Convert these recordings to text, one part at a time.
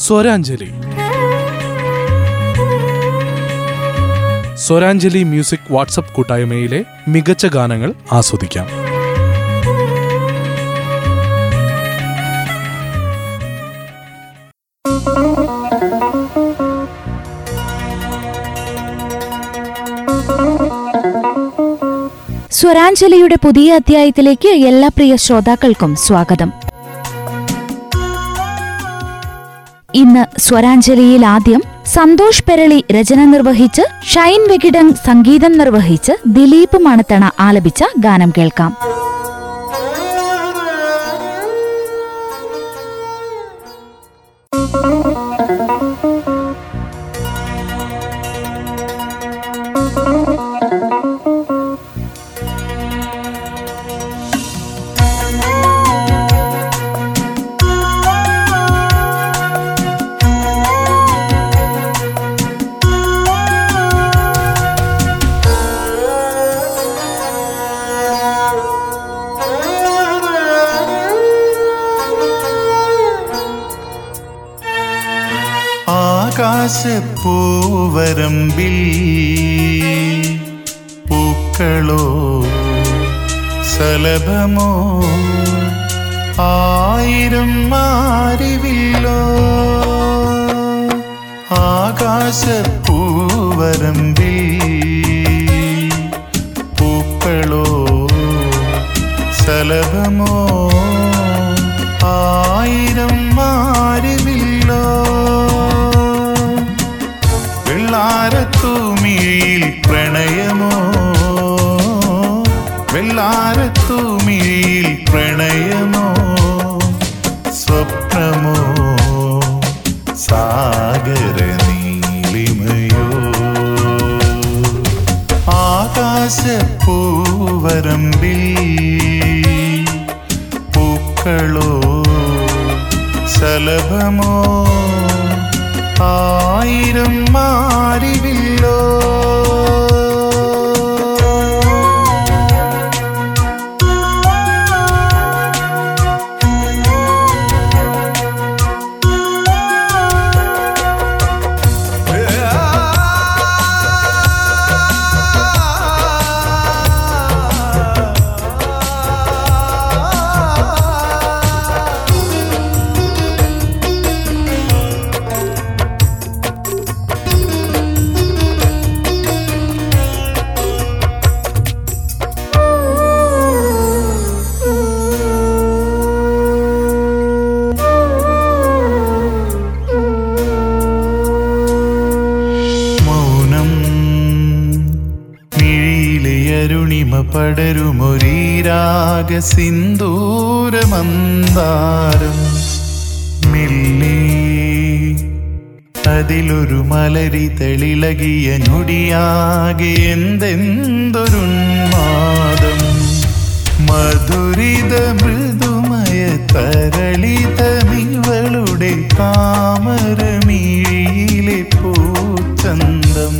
സ്വരാഞ്ജലി. സ്വരാഞ്ജലി music WhatsApp കൂട്ടായ്മയിലെ മികച്ച ഗാനങ്ങൾ ആസ്വദിക്കാം. സ്വരാഞ്ജലിയുടെ പുതിയ അധ്യായത്തിലേക്ക് എല്ലാ പ്രിയ ശ്രോതാക്കൾക്കും സ്വാഗതം. ഇന്ന് സ്വരാഞ്ജലിയിൽ ആദ്യം സന്തോഷ് പെരളി രചന നിർവഹിച്ച് ഷൈൻ വെകിടങ് സംഗീതം നിർവഹിച്ച് ദിലീപ് മണത്തണ ആലപിച്ച ഗാനം കേൾക്കാം. ആകാശപ്പൂവരമ്പിൽ പൂക്കളോ സലഭമോ ആയിരം മാറിവില്ലോ ആകാശപ്പൂവരമ്പിൽ ആകാശപ്പൂവരമ്പിൽ പൂക്കളോ സലഭമോ ആയിരം മാറിവില്ലോ പടരുമൊരീരാഗ സിന്ദൂരമന്ദാരം. മില്ലി അതിലൊരു മലരി തെളിളകിയ ഞൊടിയാകെ എന്തെന്തൊരുന്മാദം. മധുരിത മൃദുമയ തരളിതമിവളുടെ താമരമീഴിയിലെ പൂച്ചന്തം.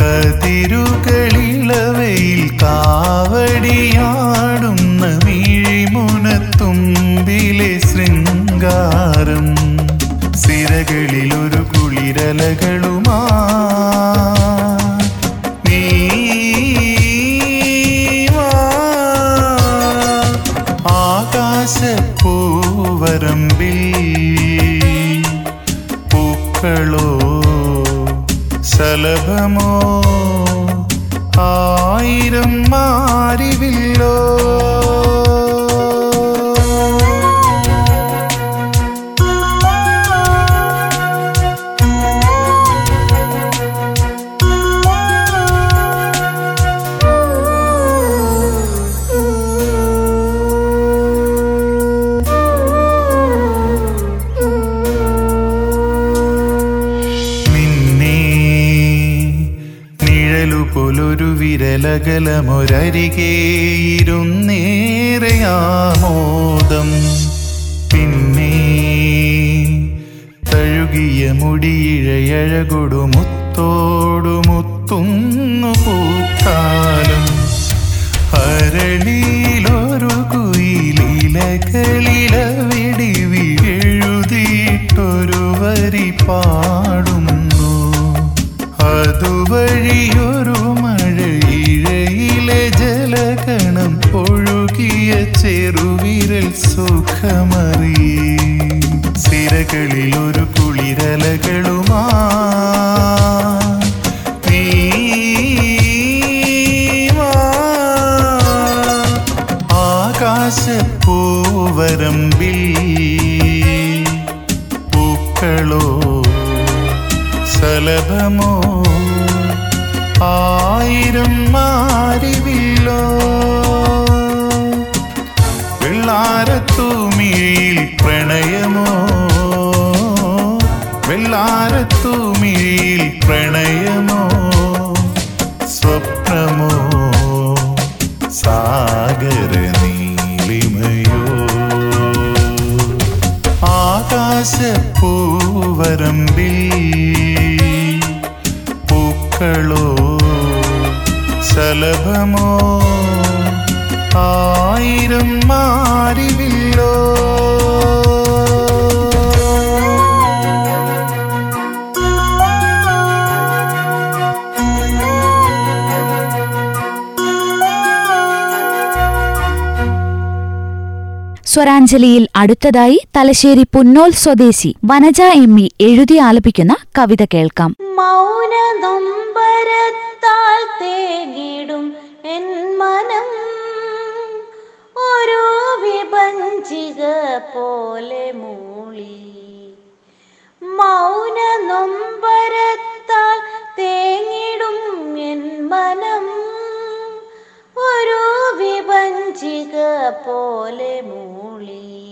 കതിരുകളിളവയിൽ കാവടിയാടുന്ന വീഴിമുനത്തുമ്പിലെ ശൃംഗാരം. സിരകളിലൊരു കുളിരലകളുമാ സലഭമോ വിരലകലമൊരരികേയിരുന്നേറെയാമോദം പിന്നെ തഴുകിയ മുടിയിഴയഴകൊടു മുത്തോടു മുത്തുന്നു ആകാശപ്പൂവരമ്പിൽ പൂക്കളോ സലഭമോ ആയിരം മാറിവില്ലോ വെള്ളാരത്തൂമിയിൽ പ്രണയമോ? വെള്ളാരത്തൂമിയിൽ പ്രണയമോ? സ്വപ്നമോ? സാഗര ആകാശപ്പൂവരമ്പിൽ പൂക്കളോ സലഭമോ ആയിരം മാറിവില്ലോ സ്വരാഞ്ജലിയിൽ അടുത്തതായി തലശ്ശേരി പുന്നോൽ സ്വദേശി വനജ എം ഇ എഴുതി ആലപിക്കുന്ന കവിത കേൾക്കാം. മൗന തേകിടും എൻ മനം. ഒരു വിഭഞ്ചിക പോലെ മൂളി. മൗന നൊമ്പരത്താൽ തേങ്ങിടും എൻ മനം. ഒരു വിഭഞ്ചിക പോലെ മൂളി.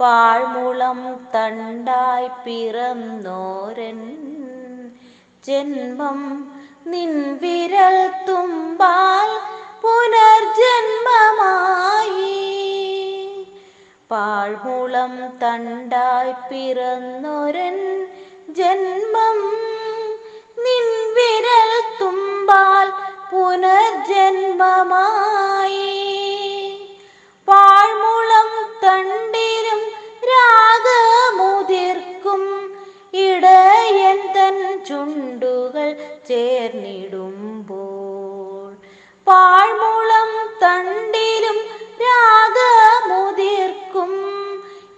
പാഴ്മുളം തണ്ടായി പിറന്നോരൻ. ജന്മം നിൻ വിരൽ തുമ്പാൽ പുനർജന്മമായി. പാഴ്മുളം തണ്ടായി പിറന്നൊരൻ. ജന്മം നിൻ വിരൽ തുമ്പാൽ പുനർജന്മമായി. പാഴ്മുളം തണ്ടിലും രാഗമുതിർക്കും. ഇടയൻ തൻ ചുണ്ടുകൾ ചേർന്നിടുമ്പോൾ പാഴ്മുളം തണ്ടിലും രാഗമുതിർക്കും.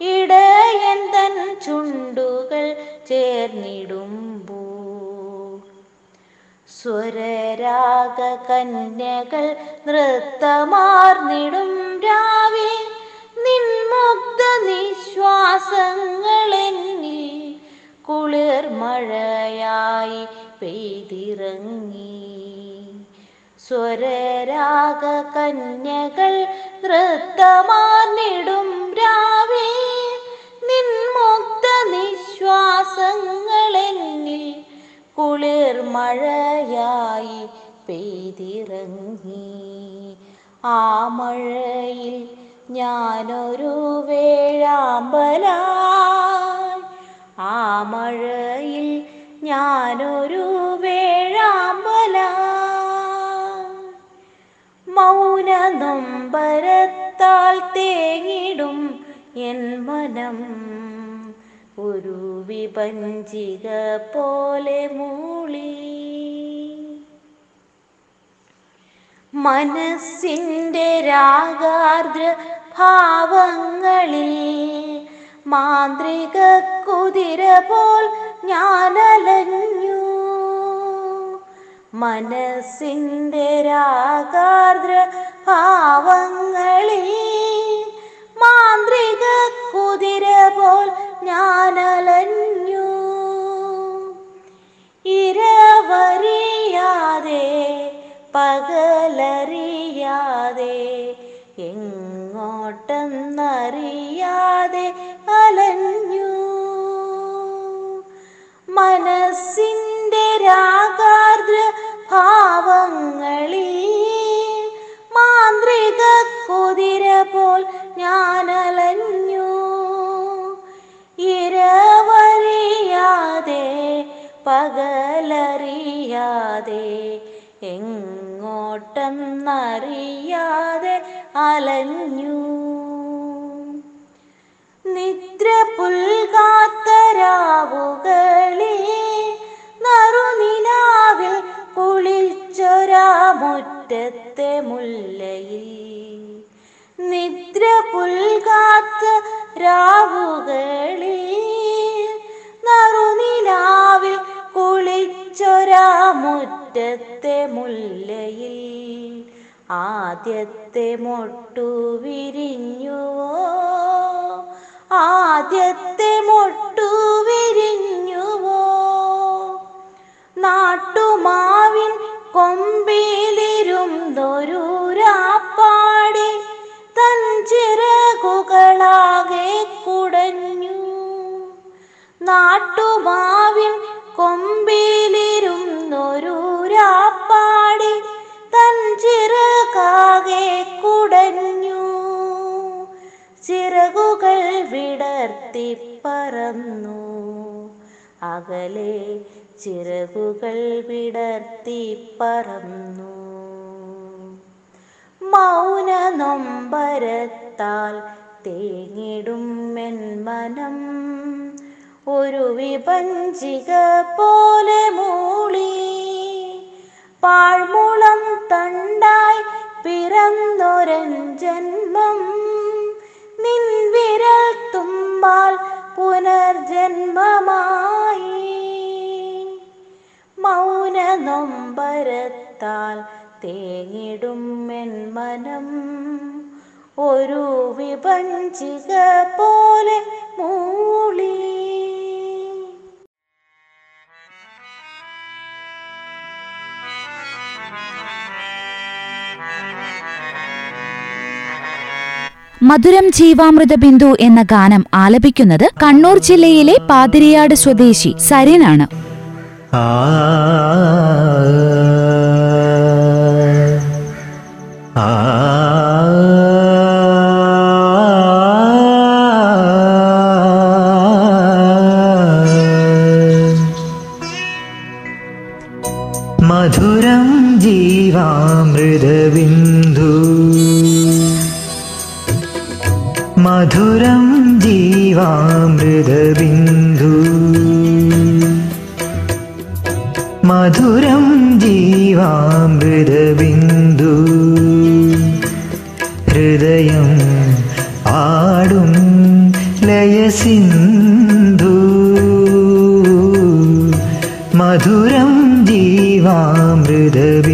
ഇടയൻ തൻ ചുണ്ടുകൾ ചേർന്നിടുമ്പോൾ സ്വരരാഗ കന്യകൾ നൃത്തമാർന്നിടും രാവേ നിൻമുഗ്ധ നിശ്വാസങ്ങളെന്നിൽ കുളിർ മഴയായി പെയ്തിറങ്ങി. സ്വരരാഗ കന്യകൾ നൃത്തമാർന്നിടും പെയ്തിറങ്ങി ആ മഴയിൽ ഞാനൊരു വേഴാമ്പലായി. ആ മഴയിൽ ഞാനൊരു വേഴാമ്പല മൗന നൊമ്പരത്താൽ തേങ്ങിടും എൻ മനം. ഒരു വിപഞ്ചിക പോലെ മൂളി. മനസ്സിന്റെ രാഗാർദ്ര ഭാവങ്ങളിൽ മാന്ത്രിക കുതിര പോൽ ഞാനലഞ്ഞു. മനസ്സിന്റെ രാഗാർദ്ര ഭാവങ്ങളിൽ മാന്ത്രിക കുതിര പോൽ ഞാനലഞ്ഞു. എങ്ങോട്ടെന്നറിയാതെ അലഞ്ഞു. മനസ്സിന്റെ രാഗാർദ്ര ഭാവങ്ങളിൽ മാന്ത്രിക കുതിര പോൽ ഞാൻ അലഞ്ഞു ഇരവറിയാതെ പകലറിയാതെ എങ്ങോട്ടെന്നറിയാതെ അലഞ്ഞു. നിദ്ര പുൽകാത്തരാവുകളിൽ നറുനിലാവിൽ കുളിച്ചൊരാമുറ്റത്തെ മുല്ലയിൽ. നിദ്ര പുൽകാത്ത രാവുകളിൽ നറുനിലാവിൽ കുളിച്ചൊരാ മുറ്റത്തെ മുല്ലയിൽ ആദ്യത്തെ മൊട്ടു വിരിഞ്ഞുവോ? ആദ്യത്തെ മൊട്ടു വിരിഞ്ഞുവോ? നാട്ടുമാവിൻ കൊമ്പിലിരുന്നൊരു തൻ ചിറകുകളാകെ കുടഞ്ഞു. നാട്ടുമാവിൻ കൊമ്പിലിരുന്നൊരു തൻ ചിറകാകെ കുടഞ്ഞു. ചിറകുകൾ വിടർത്തി പറന്നു. അകലെ ചിറകുകൾ വിടർത്തി പറന്നു. മൗന നൊമ്പരത്താൽ തേങ്ങിടും മെൻ മനം ഒരു വിപഞ്ചിക പോലെ മൂളി. പാഴ്മുളം തണ്ടായി പിറന്നൊരൻ ജന്മം. നിൻ വിരൽ തുമ്പാൽ പുനർജന്മമായി. മൗന നൊമ്പരത്താൽ തേങ്ങിടും എൻ മനം. ഒരു വിപഞ്ചിക പോലെ മൂളി. മധുരം ജീവാമൃത ബിന്ദു എന്ന ഗാനം ആലപിക്കുന്നത് കണ്ണൂർ ജില്ലയിലെ പാതിരിയാട് സ്വദേശി സരിനാണ്. ആ മധുരം ജീവാമൃതബിന്ദു. മധുരം ജീവാമൃതബിന്ദു. ഹൃദയം ആടും ലയസിന്ധു. മധുരം ജീവാമൃതബിന്ദു.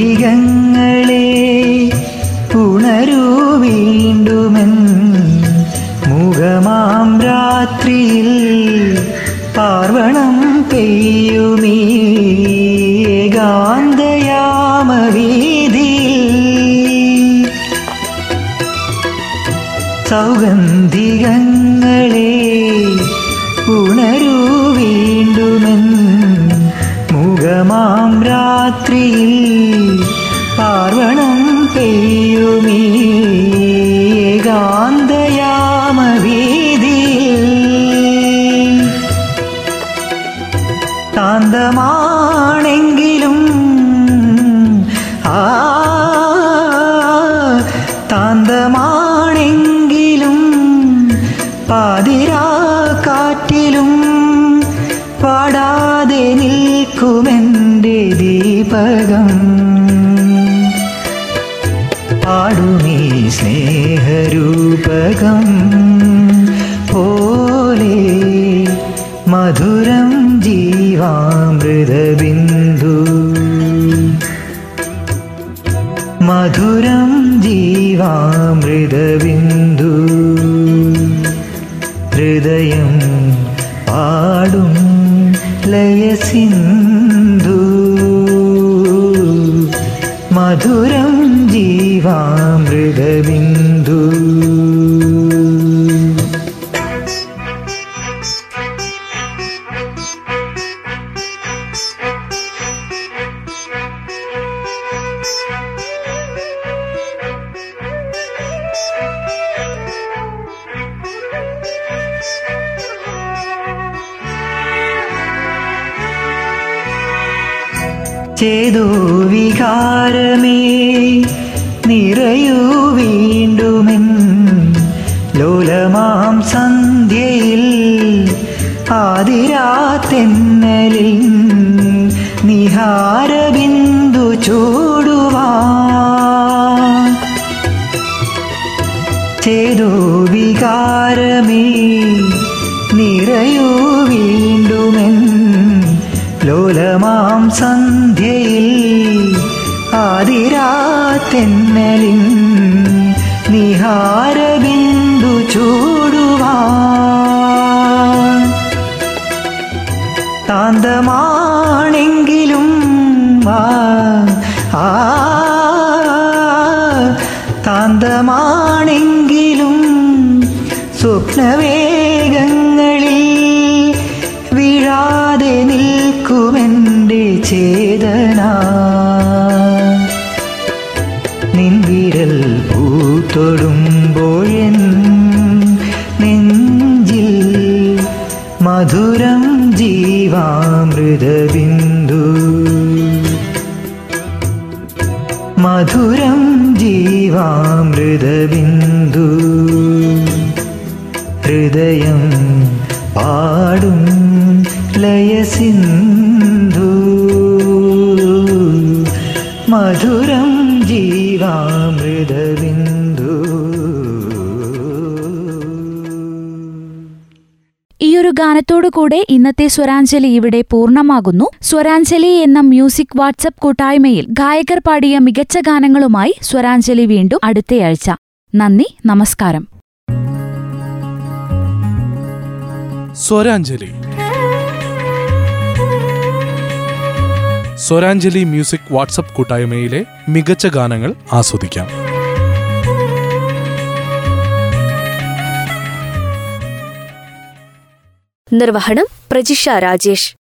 സൗഗന്ധികങ്ങളെ ഉണരൂ വീണ്ടുമെൻ മുഖമാം രാത്രിയിൽ പാർവണം പെയ്യുമീ ഗാന്ധയാമവീതി സൗഗന്ധികങ്ങളെ മുഖമാം രാത്രിയിൽ പാർവണം പെയ്യുമീ ഗാന്ധയാമവീതിയിൽ താന്തമാണെങ്കിലും ദീപകം പാടുമീ സ്നേഹരൂപകം. പോലെ മധുരം ജീവാമൃതബിന്ദു. മധുരം ജീവാമൃതബിന്ദു. ഹൃദയം പാടും ലയസിന്ധു मधुरं जीवा വികാരമേ നിറയൂ വീണ്ടുമെൻ. ലോലമാം സന്ധ്യയിൽ ആതിരാത്തെന്നലിൽ നിഹാരബിന്ദു मधुरं जीवामृदबिन्दु मधुरं जीवामृदबिन्दु हृदयं पाडुं लयसिन् ഈയൊരു ഗാനത്തോടുകൂടെ ഇന്നത്തെ സ്വരാഞ്ജലി ഇവിടെ പൂർണമാകുന്നു. സ്വരാഞ്ജലി എന്ന മ്യൂസിക് വാട്സപ്പ് കൂട്ടായ്മയിൽ ഗായകർ പാടിയ മികച്ച ഗാനങ്ങളുമായി സ്വരാഞ്ജലി വീണ്ടും അടുത്തയാഴ്ച. നന്ദി നമസ്കാരം. സ്വരാഞ്ജലി. സ്വരാഞ്ജലി മ്യൂസിക് വാട്സപ്പ് കൂട്ടായ്മയിലെ മികച്ച ഗാനങ്ങൾ ആസ്വദിക്കാം. നിർവഹണം പ്രജിഷ രാജേഷ്